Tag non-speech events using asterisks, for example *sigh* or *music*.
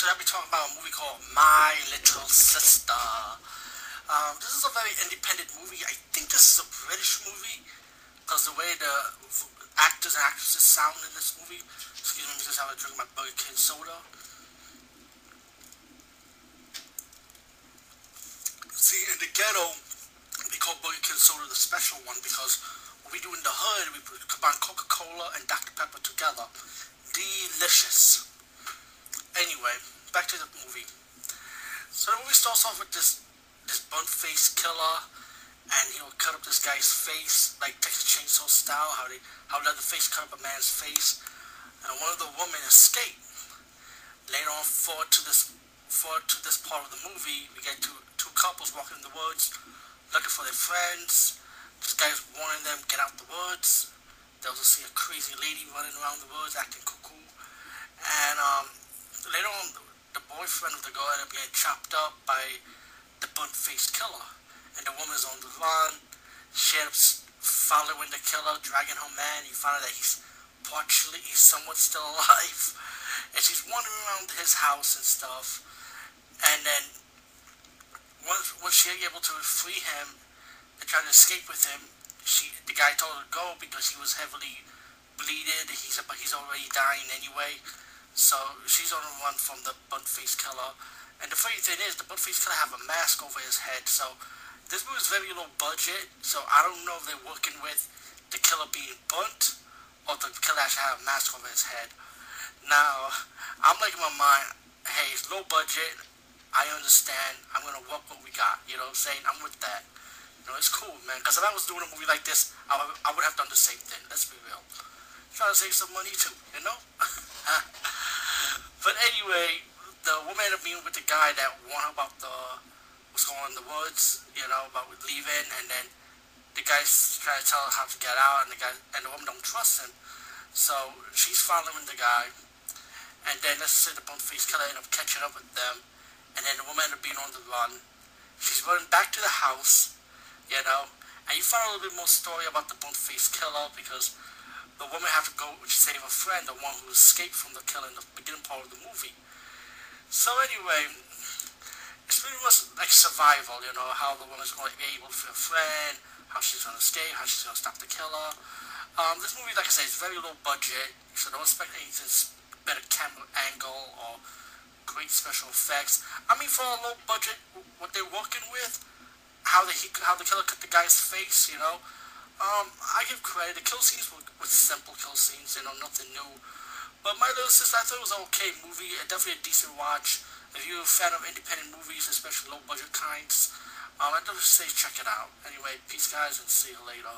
today I'll be talking about a movie called My Little Sister. Um, this is a very independent movie. I think this is a British movie because the way the actors and actresses sound in this movie. Excuse me, just have a drink of my Burger King soda. See, in the ghetto, we call Burger King soda the special one because what we do in the hood, we combine Coca-Cola and Dr. Pepper together. Delicious. To the movie. So the movie starts off with this this bunt face killer, and he'll cut up this guy's face like Texas Chainsaw style. How they how Leatherface cut up a man's face, and one of the women escaped. Later on, forward to this forward to this part of the movie, we get two two couples walking in the woods, looking for their friends. This guy's warning them get out the woods. They also see a crazy lady running around the woods acting cuckoo, and the boyfriend of the ended up chopped up by the bunt-faced killer, and the woman's on the run. She ends following the killer, dragging her man. You find out that he's partially, he's somewhat still alive, *laughs* and she's wandering around his house and stuff. And then once once she able to free him and try to escape with him, she the guy told her to go because he was heavily bleeded. He's he's already dying anyway. So she's on the run from the bunt-faced killer. And the funny thing is, the bunt-faced killer have a mask over his head. So this movie is very low budget. So I don't know if they're working with the killer being bunt or the killer actually have a mask over his head. Now, I'm like in my mind, hey, it's low budget. I understand. I'm gonna work what we got. You know what I'm saying? I'm with that. You know, it's cool, man. Because if I was doing a movie like this, I would, I would have done the same thing. Let's be real. Trying to save some money too, you know? *laughs* Anyway, the woman ended up with the guy that warned about the what's going on in the woods, you know, about leaving, and then the guy's trying to tell her how to get out, and the guy and the woman don't trust him, so she's following the guy, and then let's say the bunt-faced killer end up catching up with them, and then the woman ended up being on the run. She's running back to the house, you know, and you find a little bit more story about the bunt-faced killer because the woman have to go to save a friend, the one who escaped from the killer in the beginning part of the movie. So anyway, it's pretty much like survival, you know, how the woman's going to be able to a friend, how she's going to escape, how she's going to stop the killer. Um, this movie, like I said, is very low budget, so don't expect anything better camera angle or great special effects. I mean, for a low budget, what they're working with, how the how the killer cut the guy's face, you know, um, I give credit. The kill scenes were, were simple kill scenes, you know, nothing new. But My Little Sister, I thought it was an okay movie, definitely a decent watch. If you're a fan of independent movies, especially low budget kinds, um, I'd definitely say check it out. Anyway, peace guys, and see you later.